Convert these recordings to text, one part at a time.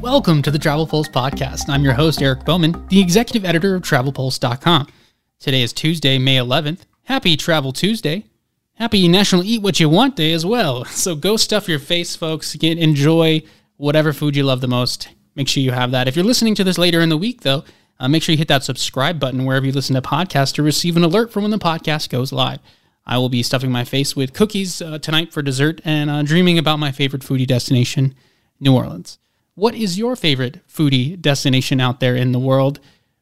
Welcome to the Travel Pulse podcast. I'm your host, Eric Bowman, the executive editor of TravelPulse.com. Today is Tuesday, May 11th. Happy Travel Tuesday. Happy National Eat What You Want Day as well. So go stuff your face, folks. Get enjoy whatever food you love the most. Make sure you have that. If you're listening to this later in the week, though, uh, make sure you hit that subscribe button wherever you listen to podcasts to receive an alert for when the podcast goes live. I will be stuffing my face with cookies uh, tonight for dessert and uh, dreaming about my favorite foodie destination, New Orleans. What is your favorite foodie destination out there in the world?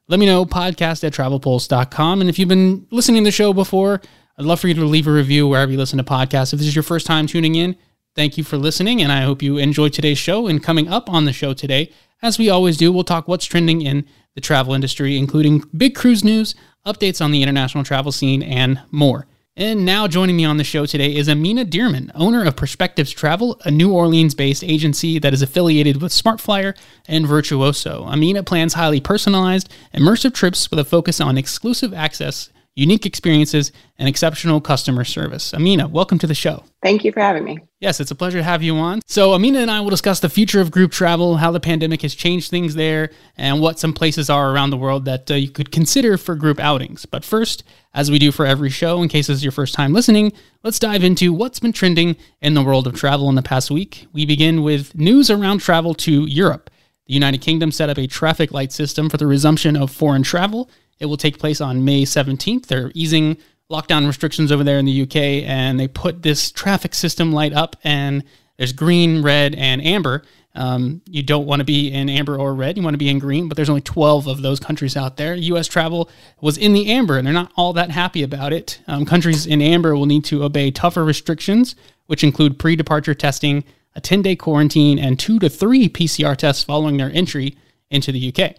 Let me know, podcast at travelpulse.com. And if you've been listening to the show before, I'd love for you to leave a review wherever you listen to podcasts. If this is your first time tuning in, thank you for listening. And I hope you enjoyed today's show. And coming up on the show today, as we always do, we'll talk what's trending in the travel industry, including big cruise news, updates on the international travel scene, and more. And now joining me on the show today is Amina Dearman, owner of Perspectives Travel, a New Orleans based agency that is affiliated with SmartFlyer and Virtuoso. Amina plans highly personalized, immersive trips with a focus on exclusive access unique experiences, and exceptional customer service. Amina, welcome to the show. Thank you for having me. Yes, it's a pleasure to have you on. So, Amina and I will discuss the future of group travel, how the pandemic has changed things there, and what some places are around the world that uh, you could consider for group outings. But first, as we do for every show, in case this is your first time listening, let's dive into what's been trending in the world of travel in the past week. We begin with news around travel to Europe. The United Kingdom set up a traffic light system for the resumption of foreign travel it will take place on May 17th. They're easing lockdown restrictions over there in the UK, and they put this traffic system light up, and there's green, red, and amber. Um, you don't want to be in amber or red. You want to be in green, but there's only 12 of those countries out there. U.S. travel was in the amber, and they're not all that happy about it. Um, countries in amber will need to obey tougher restrictions, which include pre departure testing, a 10 day quarantine, and two to three PCR tests following their entry into the UK.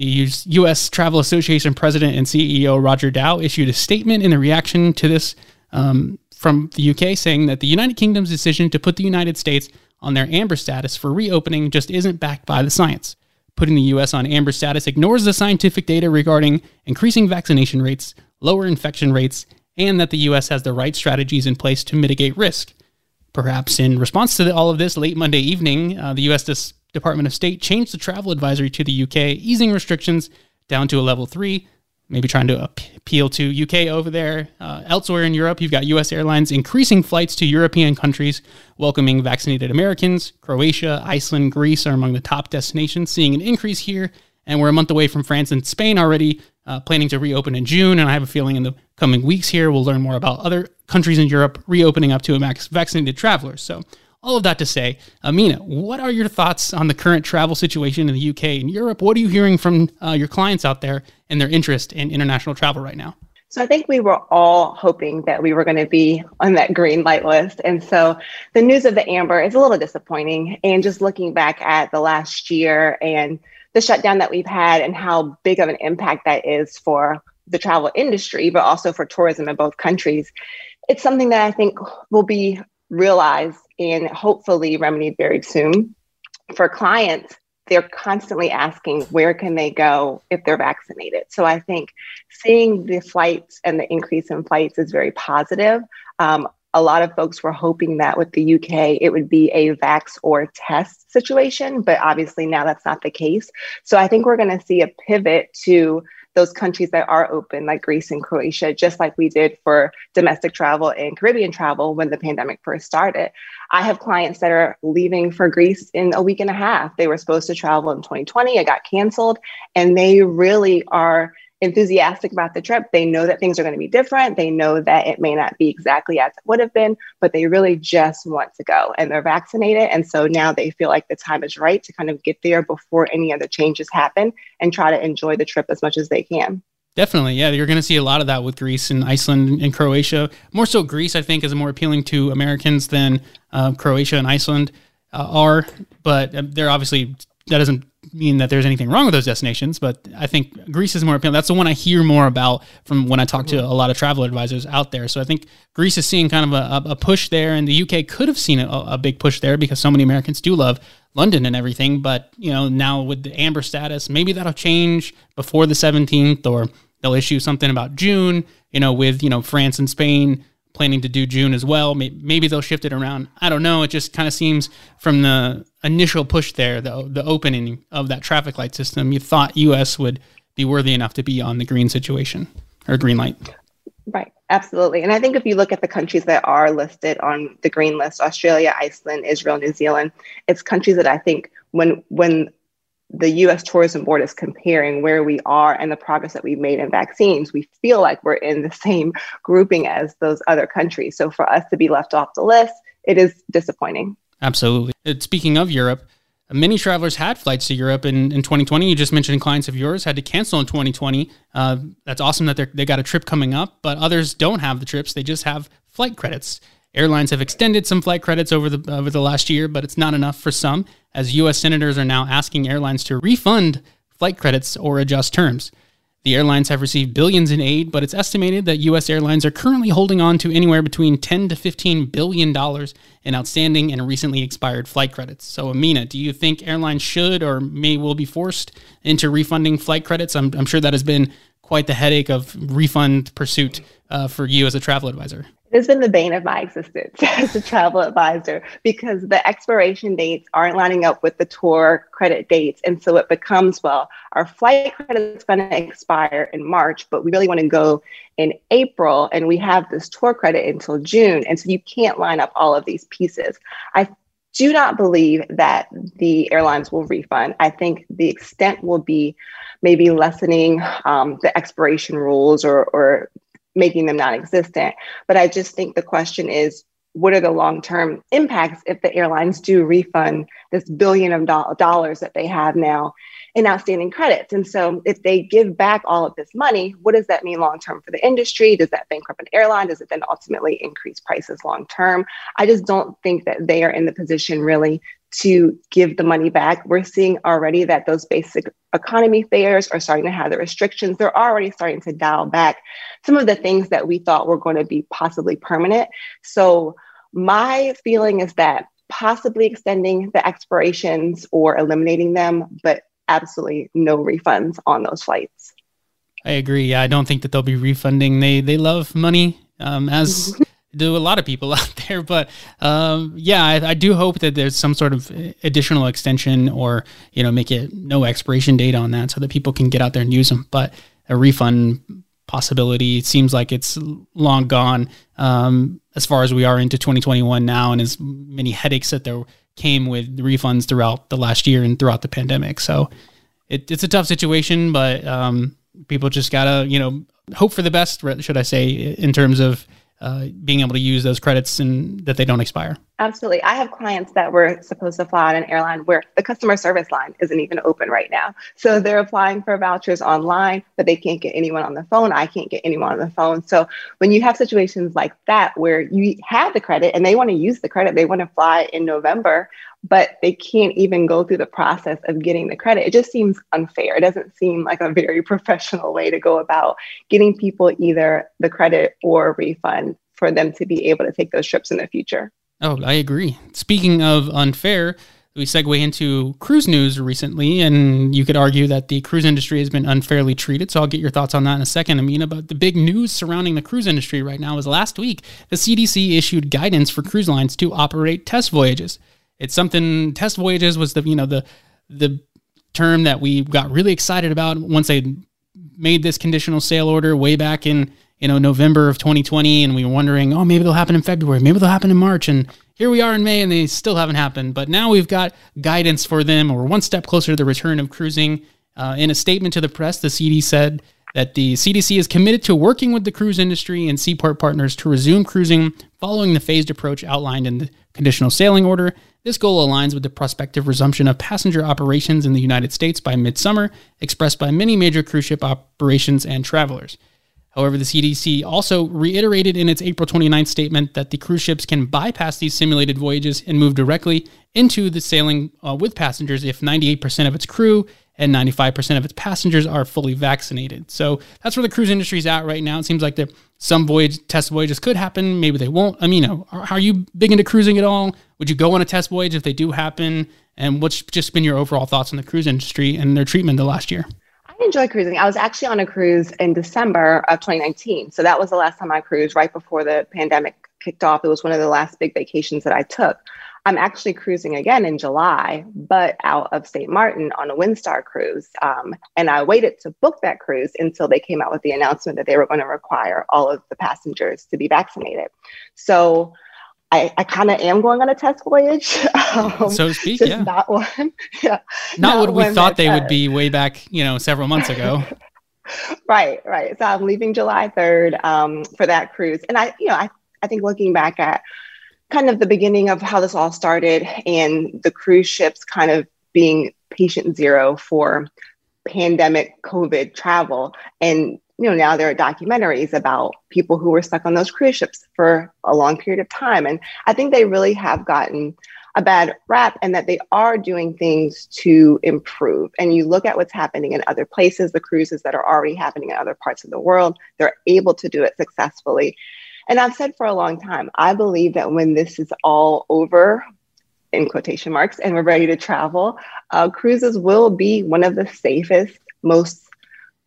The U.S. Travel Association president and CEO Roger Dow issued a statement in the reaction to this um, from the UK, saying that the United Kingdom's decision to put the United States on their amber status for reopening just isn't backed by the science. Putting the U.S. on amber status ignores the scientific data regarding increasing vaccination rates, lower infection rates, and that the U.S. has the right strategies in place to mitigate risk. Perhaps in response to all of this, late Monday evening, uh, the U.S. Dis- Department of State changed the travel advisory to the UK, easing restrictions down to a level three, maybe trying to appeal to UK over there. Uh, elsewhere in Europe, you've got US airlines increasing flights to European countries, welcoming vaccinated Americans. Croatia, Iceland, Greece are among the top destinations, seeing an increase here. And we're a month away from France and Spain already, uh, planning to reopen in June. And I have a feeling in the coming weeks here, we'll learn more about other countries in Europe reopening up to vaccinated travelers. So all of that to say, Amina, what are your thoughts on the current travel situation in the UK and Europe? What are you hearing from uh, your clients out there and their interest in international travel right now? So I think we were all hoping that we were going to be on that green light list. And so the news of the amber is a little disappointing. And just looking back at the last year and the shutdown that we've had and how big of an impact that is for the travel industry, but also for tourism in both countries, it's something that I think will be realized and hopefully remedied very soon. For clients, they're constantly asking where can they go if they're vaccinated. So I think seeing the flights and the increase in flights is very positive. Um, a lot of folks were hoping that with the UK it would be a vax or test situation, but obviously now that's not the case. So I think we're going to see a pivot to those countries that are open, like Greece and Croatia, just like we did for domestic travel and Caribbean travel when the pandemic first started. I have clients that are leaving for Greece in a week and a half. They were supposed to travel in 2020, it got canceled, and they really are enthusiastic about the trip. They know that things are going to be different. They know that it may not be exactly as it would have been, but they really just want to go and they're vaccinated. And so now they feel like the time is right to kind of get there before any other changes happen and try to enjoy the trip as much as they can. Definitely, yeah. You're going to see a lot of that with Greece and Iceland and Croatia. More so, Greece, I think, is more appealing to Americans than uh, Croatia and Iceland uh, are. But uh, they're obviously that doesn't mean that there's anything wrong with those destinations, but I think Greece is more appealing. That's the one I hear more about from when I talk to a lot of travel advisors out there. So I think Greece is seeing kind of a, a push there, and the UK could have seen a, a, big push there because so many Americans do love London and everything. But you know, now with the amber status, maybe that'll change before the 17th, or they'll issue something about June. You know, with you know France and Spain planning to do June as well. Maybe they'll shift it around. I don't know. It just kind of seems from the initial push there, the the opening of that traffic light system, you thought U.S. would be worthy enough to be on the green situation or green light. Right, absolutely. And I think if you look at the countries that are listed on the green list, Australia, Iceland, Israel, New Zealand, it's countries that I think when when the US Tourism Board is comparing where we are and the progress that we've made in vaccines, we feel like we're in the same grouping as those other countries. So for us to be left off the list, it is disappointing. Absolutely. Speaking of Europe, many travelers had flights to Europe in, in 2020. You just mentioned clients of yours had to cancel in 2020. Uh, that's awesome that they got a trip coming up, but others don't have the trips. They just have flight credits. Airlines have extended some flight credits over the over the last year, but it's not enough for some, as U.S. senators are now asking airlines to refund flight credits or adjust terms. The airlines have received billions in aid, but it's estimated that U.S. airlines are currently holding on to anywhere between 10 to 15 billion dollars in outstanding and recently expired flight credits. So, Amina, do you think airlines should or may will be forced into refunding flight credits? I'm, I'm sure that has been quite the headache of refund pursuit uh, for you as a travel advisor. It has been the bane of my existence as a travel advisor because the expiration dates aren't lining up with the tour credit dates. And so it becomes, well, our flight credit is going to expire in March, but we really want to go in April and we have this tour credit until June. And so you can't line up all of these pieces. I do not believe that the airlines will refund. I think the extent will be maybe lessening um, the expiration rules or, or making them non-existent. But I just think the question is, what are the long-term impacts if the airlines do refund this billion of do- dollars that they have now in outstanding credits? And so, if they give back all of this money, what does that mean long-term for the industry? Does that bankrupt an airline? Does it then ultimately increase prices long-term? I just don't think that they are in the position really to give the money back. We're seeing already that those basic economy fares are starting to have the restrictions. They're already starting to dial back some of the things that we thought were going to be possibly permanent. So, my feeling is that possibly extending the expirations or eliminating them, but absolutely no refunds on those flights. I agree. Yeah, I don't think that they'll be refunding. They they love money, um, as do a lot of people out there. But um, yeah, I, I, do hope that there's some sort of additional extension or you know make it no expiration date on that so that people can get out there and use them. But a refund possibility seems like it's long gone um, as far as we are into 2021 now, and as many headaches that there came with refunds throughout the last year and throughout the pandemic. So it, it's a tough situation, but um, people just gotta you know hope for the best, should I say, in terms of uh, being able to use those credits and that they don't expire. Absolutely. I have clients that were supposed to fly on an airline where the customer service line isn't even open right now. So they're applying for vouchers online, but they can't get anyone on the phone. I can't get anyone on the phone. So when you have situations like that where you have the credit and they want to use the credit, they want to fly in November, but they can't even go through the process of getting the credit. It just seems unfair. It doesn't seem like a very professional way to go about getting people either the credit or refund for them to be able to take those trips in the future. Oh, I agree. Speaking of unfair, we segue into cruise news recently, and you could argue that the cruise industry has been unfairly treated. So I'll get your thoughts on that in a second, Amina. But the big news surrounding the cruise industry right now is last week, the CDC issued guidance for cruise lines to operate test voyages. It's something test voyages was the you know the the term that we got really excited about once they made this conditional sail order way back in you know November of 2020, and we were wondering, oh, maybe they'll happen in February, maybe they'll happen in March, and here we are in May, and they still haven't happened. But now we've got guidance for them, or one step closer to the return of cruising. Uh, in a statement to the press, the CD said that the CDC is committed to working with the cruise industry and seaport partners to resume cruising following the phased approach outlined in the conditional sailing order. This goal aligns with the prospective resumption of passenger operations in the United States by midsummer, expressed by many major cruise ship operations and travelers. However, the CDC also reiterated in its April 29th statement that the cruise ships can bypass these simulated voyages and move directly into the sailing uh, with passengers if 98% of its crew and 95% of its passengers are fully vaccinated. So that's where the cruise industry is at right now. It seems like the some voyage test voyages could happen, maybe they won't. I mean, you know, are, are you big into cruising at all? Would you go on a test voyage if they do happen? And what's just been your overall thoughts on the cruise industry and their treatment the last year? I enjoy cruising. I was actually on a cruise in December of 2019. So that was the last time I cruised right before the pandemic kicked off. It was one of the last big vacations that I took. I'm actually cruising again in July, but out of St. Martin on a Windstar cruise. Um, and I waited to book that cruise until they came out with the announcement that they were going to require all of the passengers to be vaccinated. So I, I kind of am going on a test voyage. Um, so to speak, yeah. Not one. yeah. Not, not what we thought they would be way back, you know, several months ago. right, right. So I'm leaving July 3rd um, for that cruise. And I, you know, I, I think looking back at kind of the beginning of how this all started and the cruise ships kind of being patient zero for pandemic COVID travel. And, you know, now there are documentaries about people who were stuck on those cruise ships for a long period of time. And I think they really have gotten a bad rap and that they are doing things to improve. And you look at what's happening in other places, the cruises that are already happening in other parts of the world, they're able to do it successfully. And I've said for a long time, I believe that when this is all over, in quotation marks, and we're ready to travel, uh, cruises will be one of the safest, most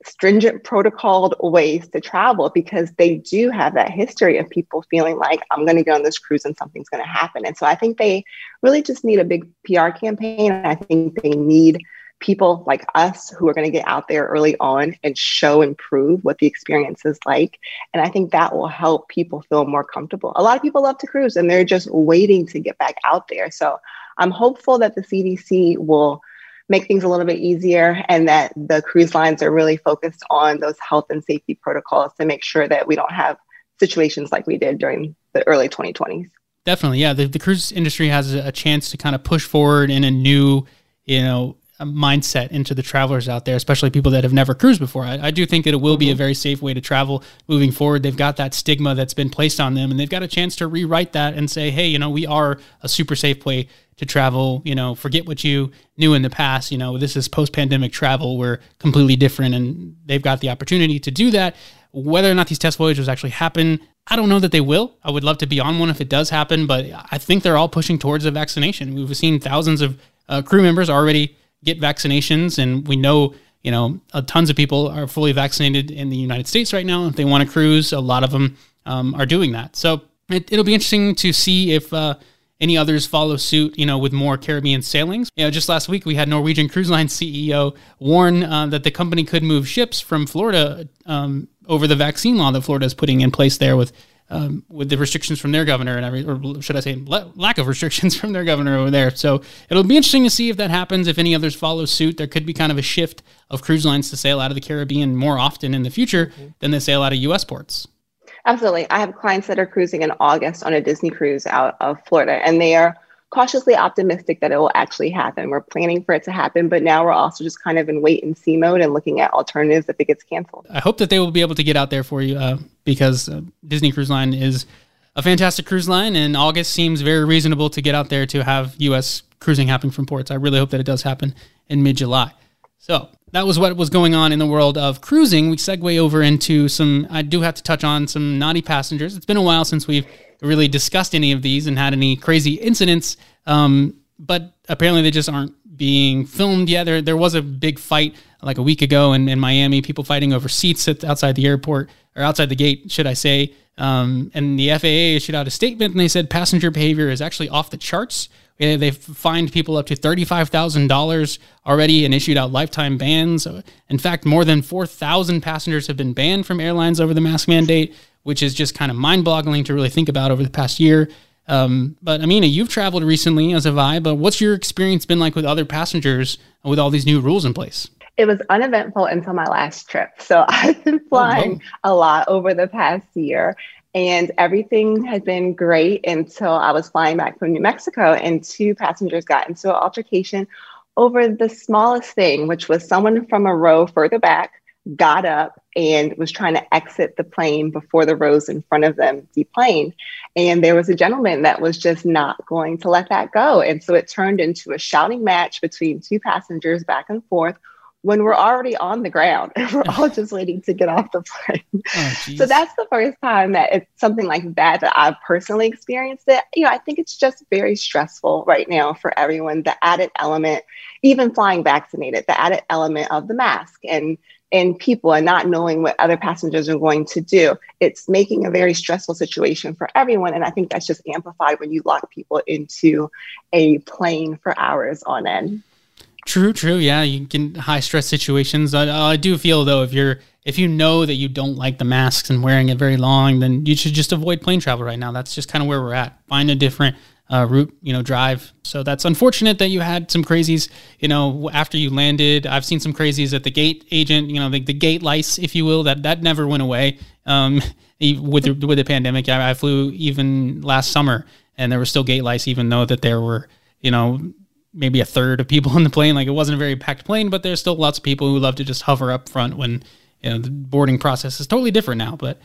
stringent protocoled ways to travel because they do have that history of people feeling like I'm going to go on this cruise and something's going to happen. And so I think they really just need a big PR campaign. I think they need people like us who are going to get out there early on and show and prove what the experience is like. And I think that will help people feel more comfortable. A lot of people love to cruise and they're just waiting to get back out there. So I'm hopeful that the CDC will make things a little bit easier and that the cruise lines are really focused on those health and safety protocols to make sure that we don't have situations like we did during the early 2020s. Definitely. Yeah. The, the cruise industry has a chance to kind of push forward in a new, you know, mindset into the travelers out there, especially people that have never cruised before. I, I do think that it will mm-hmm. be a mm-hmm. very safe way to travel moving forward. They've got that stigma that's been placed on them, and they've got a chance to rewrite that and say, hey, you know, we are a super safe way to travel. You know, forget what you knew in the past. You know, this is post pandemic travel. We're completely different, and they've got the opportunity to do that. Whether or not these test voyages actually happen, I don't know that they will. I would love to be on one if it does happen, but I think they're all pushing towards a vaccination. We've seen thousands of uh, crew members already get vaccinations, and we know you know uh, tons of people are fully vaccinated in the United States right now. If they want to cruise, a lot of them um, are doing that. So it, will be interesting to see if uh, any others follow suit. You know, with more Caribbean sailings. You know, just last week we had Norwegian Cruise Line CEO warn uh, that the company could move ships from Florida um, over the vaccine law that Florida is putting in place there with um, with the restrictions from their governor and every, or should I say, lack of restrictions from their governor over there. So it'll be interesting to see if that happens. If any others follow suit, there could be kind of a shift of cruise lines to sail out of the Caribbean more often in the future mm-hmm. than they sail out of U.S. ports. Absolutely, I have clients that are cruising in August on a Disney cruise out of Florida, and they are cautiously optimistic that it will actually happen. We're planning for it to happen, but now we're also just kind of in wait and see mode and looking at alternatives if it gets canceled. I hope that they will be able to get out there for you uh, because uh, Disney Cruise Line is a fantastic cruise line, and August seems very reasonable to get out there to have U.S. cruising happen from ports. I really hope that it does happen in mid July. So that was what was going on in the world of cruising. We segue over into some, I do have to touch on some naughty passengers. It's been a while since we've really discussed any of these and had any crazy incidents. Um, but apparently they just aren't being filmed yet. There, there was a big fight like a week ago in, in Miami, people fighting over seats at, outside the airport or outside the gate, should I say. Um, and the FAA issued out a statement and they said passenger behavior is actually off the charts. They've fined people up to $35,000 already and issued out lifetime bans. In fact, more than 4,000 passengers have been banned from airlines over the mask mandate which is just kind of mind boggling to really think about over the past year. Um, but Amina, you've traveled recently, as have I. But what's your experience been like with other passengers with all these new rules in place? It was uneventful until my last trip. So I've been oh, flying oh, a lot over the past year, and everything has been great until I was flying back from New Mexico, and two passengers got into an altercation over the smallest thing, which was someone from a row further back got up and was trying to exit the plane before the rows in front of them deplaned. And there was a gentleman that was just not going to let that go. And so it turned into a shouting match between two passengers back and forth. when we're already on the ground and we're all just waiting to get off the plane. Oh, so that's the first time that it's something like that that I've personally experienced it. You know, I think it's just very stressful right now for everyone. The added element, even flying vaccinated, the added element of the mask and and people and not knowing what other passengers are going to do. It's making a very stressful situation for everyone. And I think that's just amplified when you lock people into a plane for hours on end. True, true. Yeah, you can high stress situations. I, I do feel though, if you're if you know that you don't like the masks and wearing it very long, then you should just avoid plane travel right now. That's just kind of where we're at. Find a different uh, route, you know, drive. So that's unfortunate that you had some crazies, you know, after you landed. I've seen some crazies at the gate agent, you know, the, the gate lice, if you will, that that never went away. Um, with the, with the pandemic, I, I flew even last summer, and there were still gate lice, even though that there were, you know, maybe a third of people on the plane. Like it wasn't a very packed plane, but there's still lots of people who love to just hover up front when you know the boarding process is totally different now. But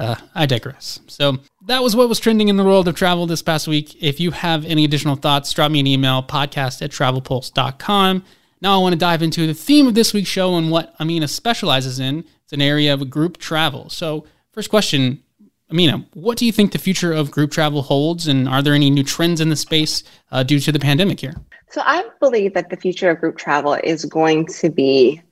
uh, I digress. So that was what was trending in the world of travel this past week. If you have any additional thoughts, drop me an email, podcast at travelpulse.com. Now I want to dive into the theme of this week's show and what Amina specializes in. It's an area of group travel. So first question, Amina, what do you think the future of group travel holds, and are there any new trends in the space uh, due to the pandemic here? So, I believe that the future of group travel is going to be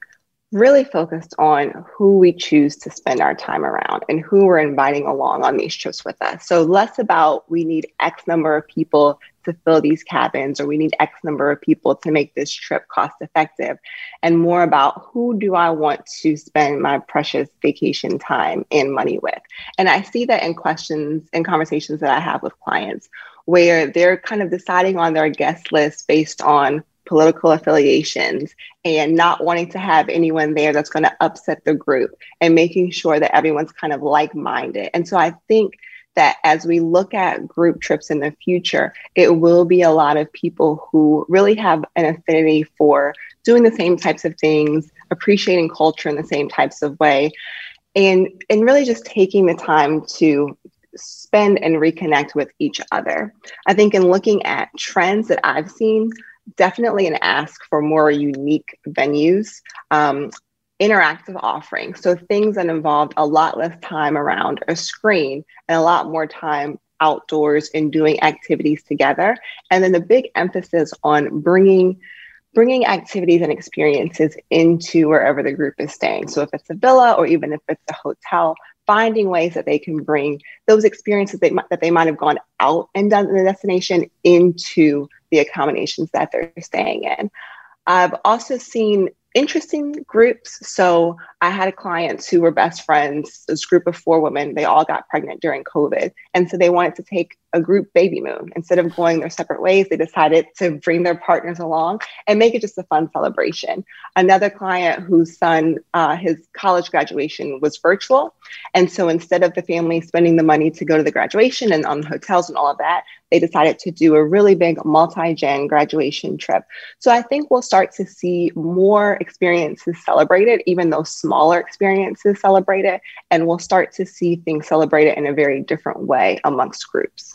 really focused on who we choose to spend our time around and who we're inviting along on these trips with us. So, less about we need X number of people to fill these cabins or we need X number of people to make this trip cost effective, and more about who do I want to spend my precious vacation time and money with. And I see that in questions and conversations that I have with clients where they're kind of deciding on their guest list based on political affiliations and not wanting to have anyone there that's going to upset the group and making sure that everyone's kind of like minded. And so I think that as we look at group trips in the future, it will be a lot of people who really have an affinity for doing the same types of things, appreciating culture in the same types of way, and, and really just taking the time to spend and reconnect with each other. I think in looking at trends that I've seen, definitely an ask for more unique venues, um, interactive offerings. So things that involved a lot less time around a screen and a lot more time outdoors and doing activities together. And then the big emphasis on bringing bringing activities and experiences into wherever the group is staying. So if it's a villa or even if it's a hotel, finding ways that they can bring those experiences they, that they might have gone out and done in the destination into the accommodations that they're staying in. I've also seen interesting groups. So I had clients who were best friends, this group of four women, they all got pregnant during COVID. And so they wanted to take a group baby moon. Instead of going their separate ways, they decided to bring their partners along and make it just a fun celebration. Another client whose son, uh, his college graduation was virtual. And so instead of the family spending the money to go to the graduation and on hotels and all of that, they decided to do a really big multi gen graduation trip. So I think we'll start to see more experiences celebrated, even though smaller experiences celebrated, and we'll start to see things celebrated in a very different way amongst groups.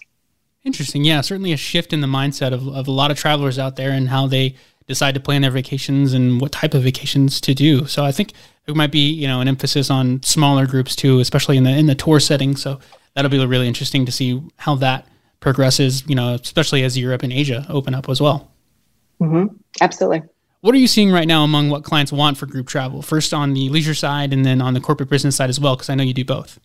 Interesting. Yeah, certainly a shift in the mindset of, of a lot of travelers out there and how they decide to plan their vacations and what type of vacations to do. So I think it might be, you know, an emphasis on smaller groups too, especially in the in the tour setting. So that'll be really interesting to see how that progresses, you know, especially as Europe and Asia open up as well. Mm-hmm. Absolutely. What are you seeing right now among what clients want for group travel? First on the leisure side and then on the corporate business side as well, because I know you do both.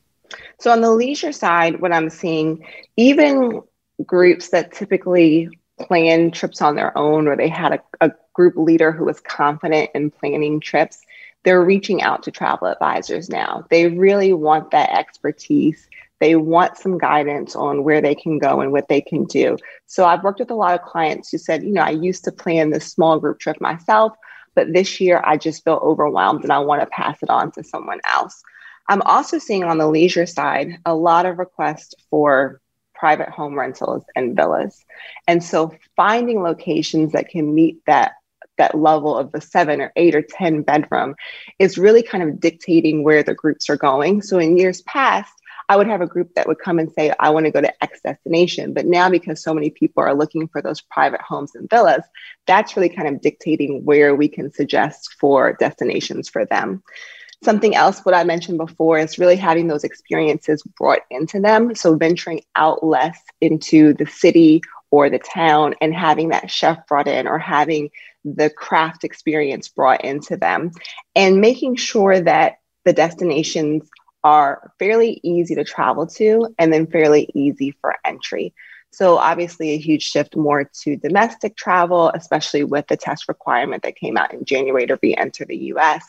So on the leisure side, what I'm seeing, even groups that typically plan trips on their own or they had a, a group leader who was confident in planning trips, they're reaching out to travel advisors now. They really want that expertise they want some guidance on where they can go and what they can do. So I've worked with a lot of clients who said, you know, I used to plan this small group trip myself, but this year I just feel overwhelmed and I want to pass it on to someone else. I'm also seeing on the leisure side a lot of requests for private home rentals and villas. And so finding locations that can meet that that level of the seven or eight or 10 bedroom is really kind of dictating where the groups are going. So in years past, I would have a group that would come and say, I want to go to X destination. But now, because so many people are looking for those private homes and villas, that's really kind of dictating where we can suggest for destinations for them. Something else, what I mentioned before, is really having those experiences brought into them. So venturing out less into the city or the town and having that chef brought in or having the craft experience brought into them and making sure that the destinations are fairly easy to travel to and then fairly easy for entry. So, obviously, a huge shift more to domestic travel, especially with the test requirement that came out in January to re enter the US,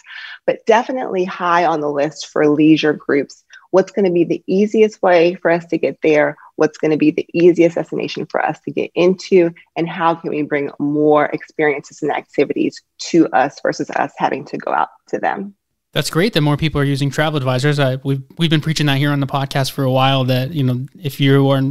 but definitely high on the list for leisure groups. What's going to be the easiest way for us to get there? What's going to be the easiest destination for us to get into? And how can we bring more experiences and activities to us versus us having to go out to them? That's great that more people are using travel advisors. I, we've we've been preaching that here on the podcast for a while. That you know, if you are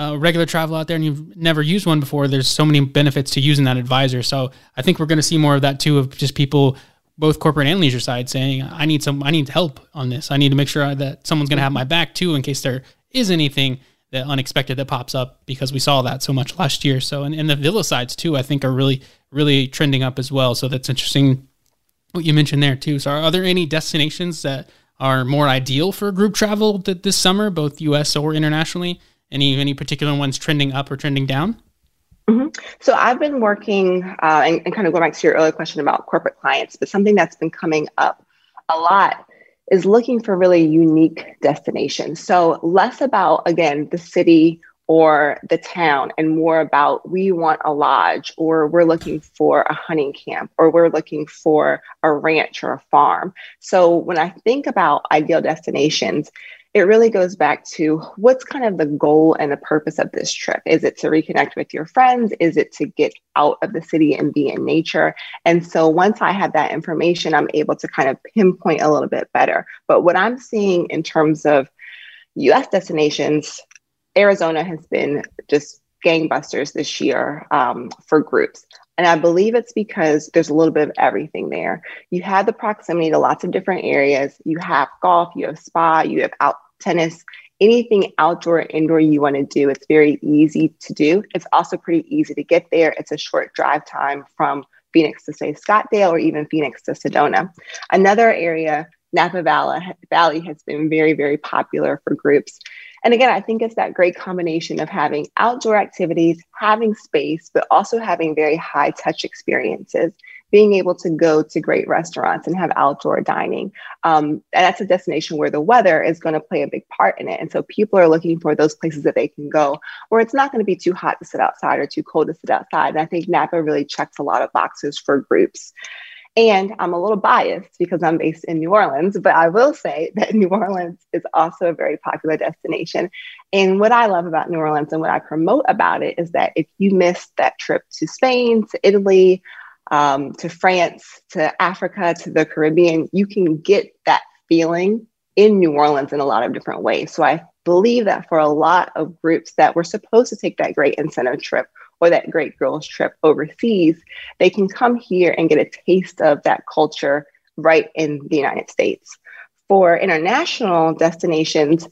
uh, regular travel out there and you've never used one before, there's so many benefits to using that advisor. So I think we're going to see more of that too, of just people, both corporate and leisure side, saying, "I need some, I need help on this. I need to make sure that someone's going to have my back too, in case there is anything that unexpected that pops up because we saw that so much last year. So and, and the villa sides too, I think are really really trending up as well. So that's interesting what you mentioned there too. So, are there any destinations that are more ideal for group travel th- this summer, both U.S. or internationally? Any any particular ones trending up or trending down? Mm-hmm. So I've been working uh, and, and kind of going back to your earlier question about corporate clients, but something that's been coming up a lot is looking for really unique destinations. So less about again the city or the town and more about we want a lodge or we're looking for a hunting camp or we're looking for a ranch or a farm. So when I think about ideal destinations, it really goes back to what's kind of the goal and the purpose of this trip? Is it to reconnect with your friends? Is it to get out of the city and be in nature? And so once I have that information, I'm able to kind of pinpoint a little bit better. But what I'm seeing in terms of US destinations, Arizona has been just gangbusters this year um, for groups. And I believe it's because there's a little bit of everything there. You have the proximity to lots of different areas. You have golf, you have spa, you have out tennis, anything outdoor, indoor you want to do. It's very easy to do. It's also pretty easy to get there. It's a short drive time from Phoenix to say Scottsdale or even Phoenix to Sedona. Another area, Napa Valley has been very, very popular for groups. And again, I think it's that great combination of having outdoor activities, having space, but also having very high touch experiences, being able to go to great restaurants and have outdoor dining. Um, and that's a destination where the weather is going to play a big part in it. And so people are looking for those places that they can go where it's not going to be too hot to sit outside or too cold to sit outside. And I think Napa really checks a lot of boxes for groups. And I'm a little biased because I'm based in New Orleans, but I will say that New Orleans is also a very popular destination. And what I love about New Orleans and what I promote about it is that if you missed that trip to Spain, to Italy, um, to France, to Africa, to the Caribbean, you can get that feeling in New Orleans in a lot of different ways. So I believe that for a lot of groups that were supposed to take that great incentive trip or that great girls trip overseas, they can come here and get a taste of that culture right in the United States. For international destinations,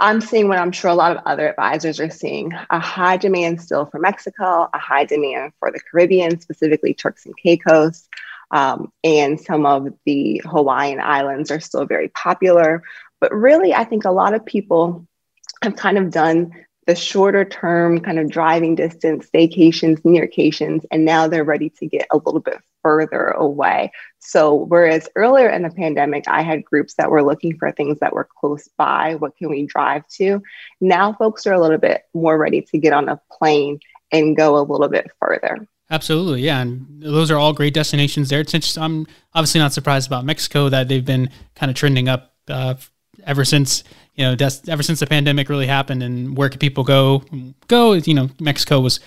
I'm seeing what I'm sure a lot of other advisors are seeing a high demand still for Mexico, a high demand for the Caribbean, specifically Turks and Caicos. Um, and some of the Hawaiian islands are still very popular. But really, I think a lot of people have kind of done the shorter term kind of driving distance staycations, nearcations, and now they're ready to get a little bit further away. So, whereas earlier in the pandemic, I had groups that were looking for things that were close by, what can we drive to? Now, folks are a little bit more ready to get on a plane and go a little bit further. Absolutely, yeah, and those are all great destinations there. It's I'm obviously not surprised about Mexico that they've been kind of trending up uh, ever since you know des- ever since the pandemic really happened and where could people go go you know mexico was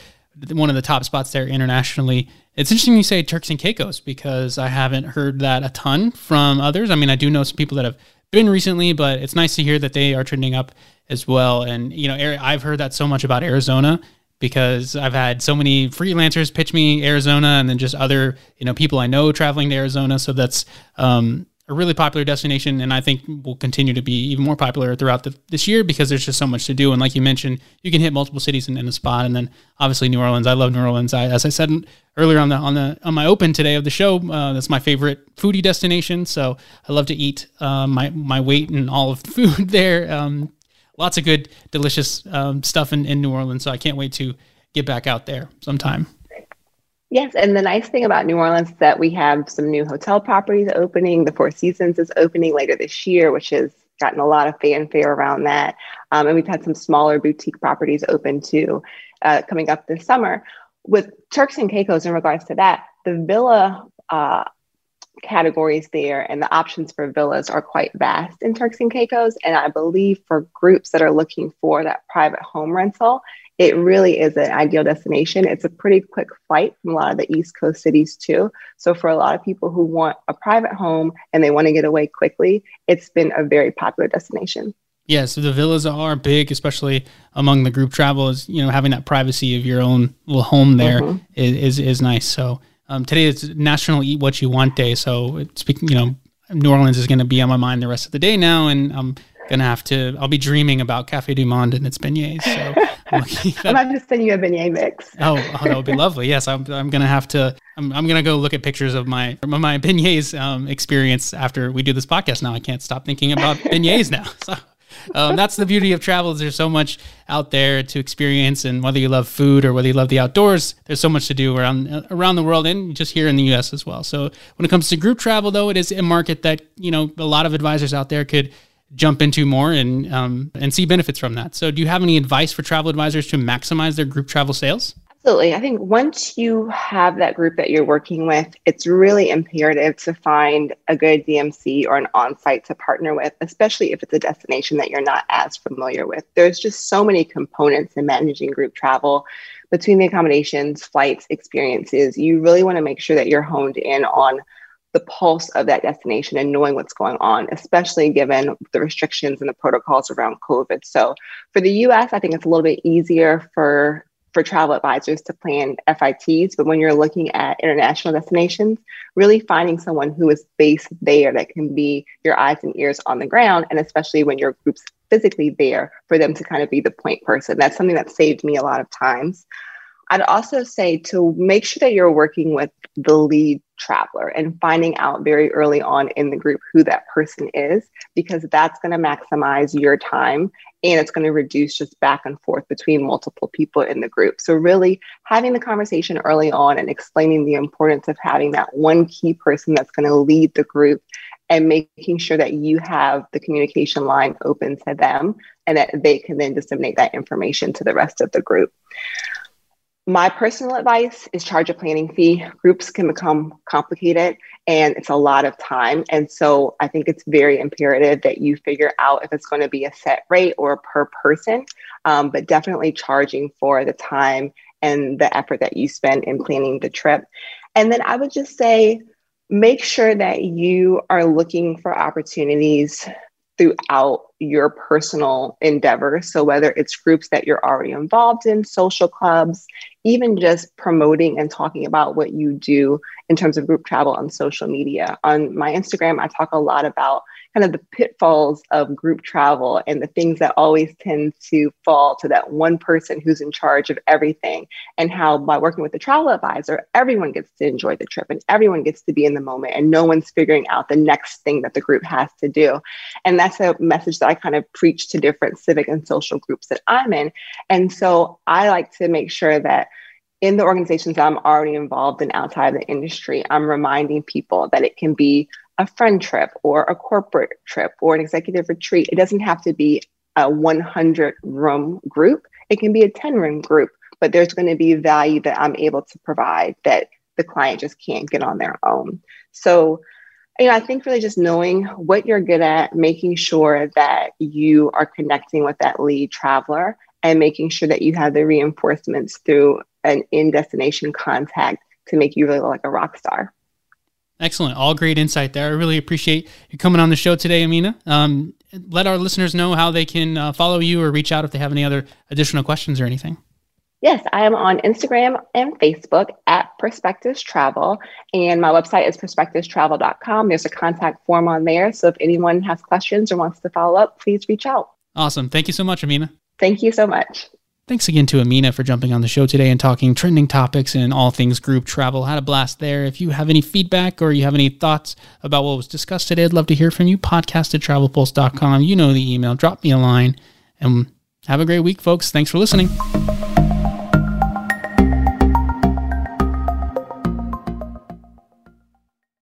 one of the top spots there internationally. It's interesting you say turks and caicos because i haven't heard that a ton from others. I mean i do know some people that have been recently but it's nice to hear that they are trending up as well. And you know i've heard that so much about arizona because I've had so many freelancers pitch me Arizona and then just other, you know, people I know traveling to Arizona. So that's um, a really popular destination, and I think will continue to be even more popular throughout the, this year because there's just so much to do. And like you mentioned, you can hit multiple cities in, in a spot, and then obviously New Orleans. I love New Orleans. I, as I said earlier on the on the on my open today of the show, uh, that's my favorite foodie destination. So I love to eat uh, my my weight and all of the food there. Um, lots of good, delicious um, stuff in, in New Orleans. So I can't wait to get back out there sometime. Yes, and the nice thing about New Orleans is that we have some new hotel properties opening. The Four Seasons is opening later this year, which has gotten a lot of fanfare around that. Um, and we've had some smaller boutique properties open too uh, coming up this summer. With Turks and Caicos, in regards to that, the villa uh, categories there and the options for villas are quite vast in Turks and Caicos. And I believe for groups that are looking for that private home rental, it really is an ideal destination. It's a pretty quick flight from a lot of the East Coast cities, too. So, for a lot of people who want a private home and they want to get away quickly, it's been a very popular destination. Yeah, so the villas are big, especially among the group travelers. You know having that privacy of your own little home there mm-hmm. is, is is nice. So um, today is National Eat What You Want Day. So speaking, you know, New Orleans is going to be on my mind the rest of the day now, and I'm gonna have to. I'll be dreaming about Cafe du Monde and its beignets. So I'm, to send you a beignet mix. oh, oh, that would be lovely. Yes, I'm. I'm gonna have to. I'm, I'm gonna go look at pictures of my my beignets um, experience after we do this podcast. Now I can't stop thinking about beignets now. So. Um, that's the beauty of travel. Is there's so much out there to experience, and whether you love food or whether you love the outdoors, there's so much to do around around the world and just here in the U.S. as well. So when it comes to group travel, though, it is a market that you know a lot of advisors out there could jump into more and um, and see benefits from that. So, do you have any advice for travel advisors to maximize their group travel sales? Absolutely. I think once you have that group that you're working with, it's really imperative to find a good DMC or an on site to partner with, especially if it's a destination that you're not as familiar with. There's just so many components in managing group travel between the accommodations, flights, experiences. You really want to make sure that you're honed in on the pulse of that destination and knowing what's going on, especially given the restrictions and the protocols around COVID. So for the US, I think it's a little bit easier for for travel advisors to plan FITs, but when you're looking at international destinations, really finding someone who is based there that can be your eyes and ears on the ground, and especially when your group's physically there, for them to kind of be the point person. That's something that saved me a lot of times. I'd also say to make sure that you're working with the lead traveler and finding out very early on in the group who that person is, because that's going to maximize your time and it's going to reduce just back and forth between multiple people in the group. So, really having the conversation early on and explaining the importance of having that one key person that's going to lead the group and making sure that you have the communication line open to them and that they can then disseminate that information to the rest of the group. My personal advice is charge a planning fee. Groups can become complicated and it's a lot of time. And so I think it's very imperative that you figure out if it's going to be a set rate or per person, um, but definitely charging for the time and the effort that you spend in planning the trip. And then I would just say, make sure that you are looking for opportunities throughout your personal endeavors. So, whether it's groups that you're already involved in, social clubs, even just promoting and talking about what you do in terms of group travel on social media. On my Instagram, I talk a lot about kind of the pitfalls of group travel and the things that always tend to fall to that one person who's in charge of everything, and how by working with the travel advisor, everyone gets to enjoy the trip and everyone gets to be in the moment, and no one's figuring out the next thing that the group has to do. And that's a message that I kind of preach to different civic and social groups that I'm in. And so I like to make sure that in the organizations I'm already involved in outside of the industry, I'm reminding people that it can be a friend trip or a corporate trip or an executive retreat. It doesn't have to be a 100 room group, it can be a 10 room group, but there's going to be value that I'm able to provide that the client just can't get on their own. So, you know, I think really just knowing what you're good at, making sure that you are connecting with that lead traveler and making sure that you have the reinforcements through an in destination contact to make you really look like a rock star. Excellent. All great insight there. I really appreciate you coming on the show today, Amina. Um, let our listeners know how they can uh, follow you or reach out if they have any other additional questions or anything. Yes, I am on Instagram and Facebook at Perspectives Travel, and my website is perspectivestravel.com. There's a contact form on there. So if anyone has questions or wants to follow up, please reach out. Awesome. Thank you so much, Amina. Thank you so much. Thanks again to Amina for jumping on the show today and talking trending topics and all things group travel. Had a blast there. If you have any feedback or you have any thoughts about what was discussed today, I'd love to hear from you. Podcast at travelpulse.com. You know the email. Drop me a line and have a great week, folks. Thanks for listening.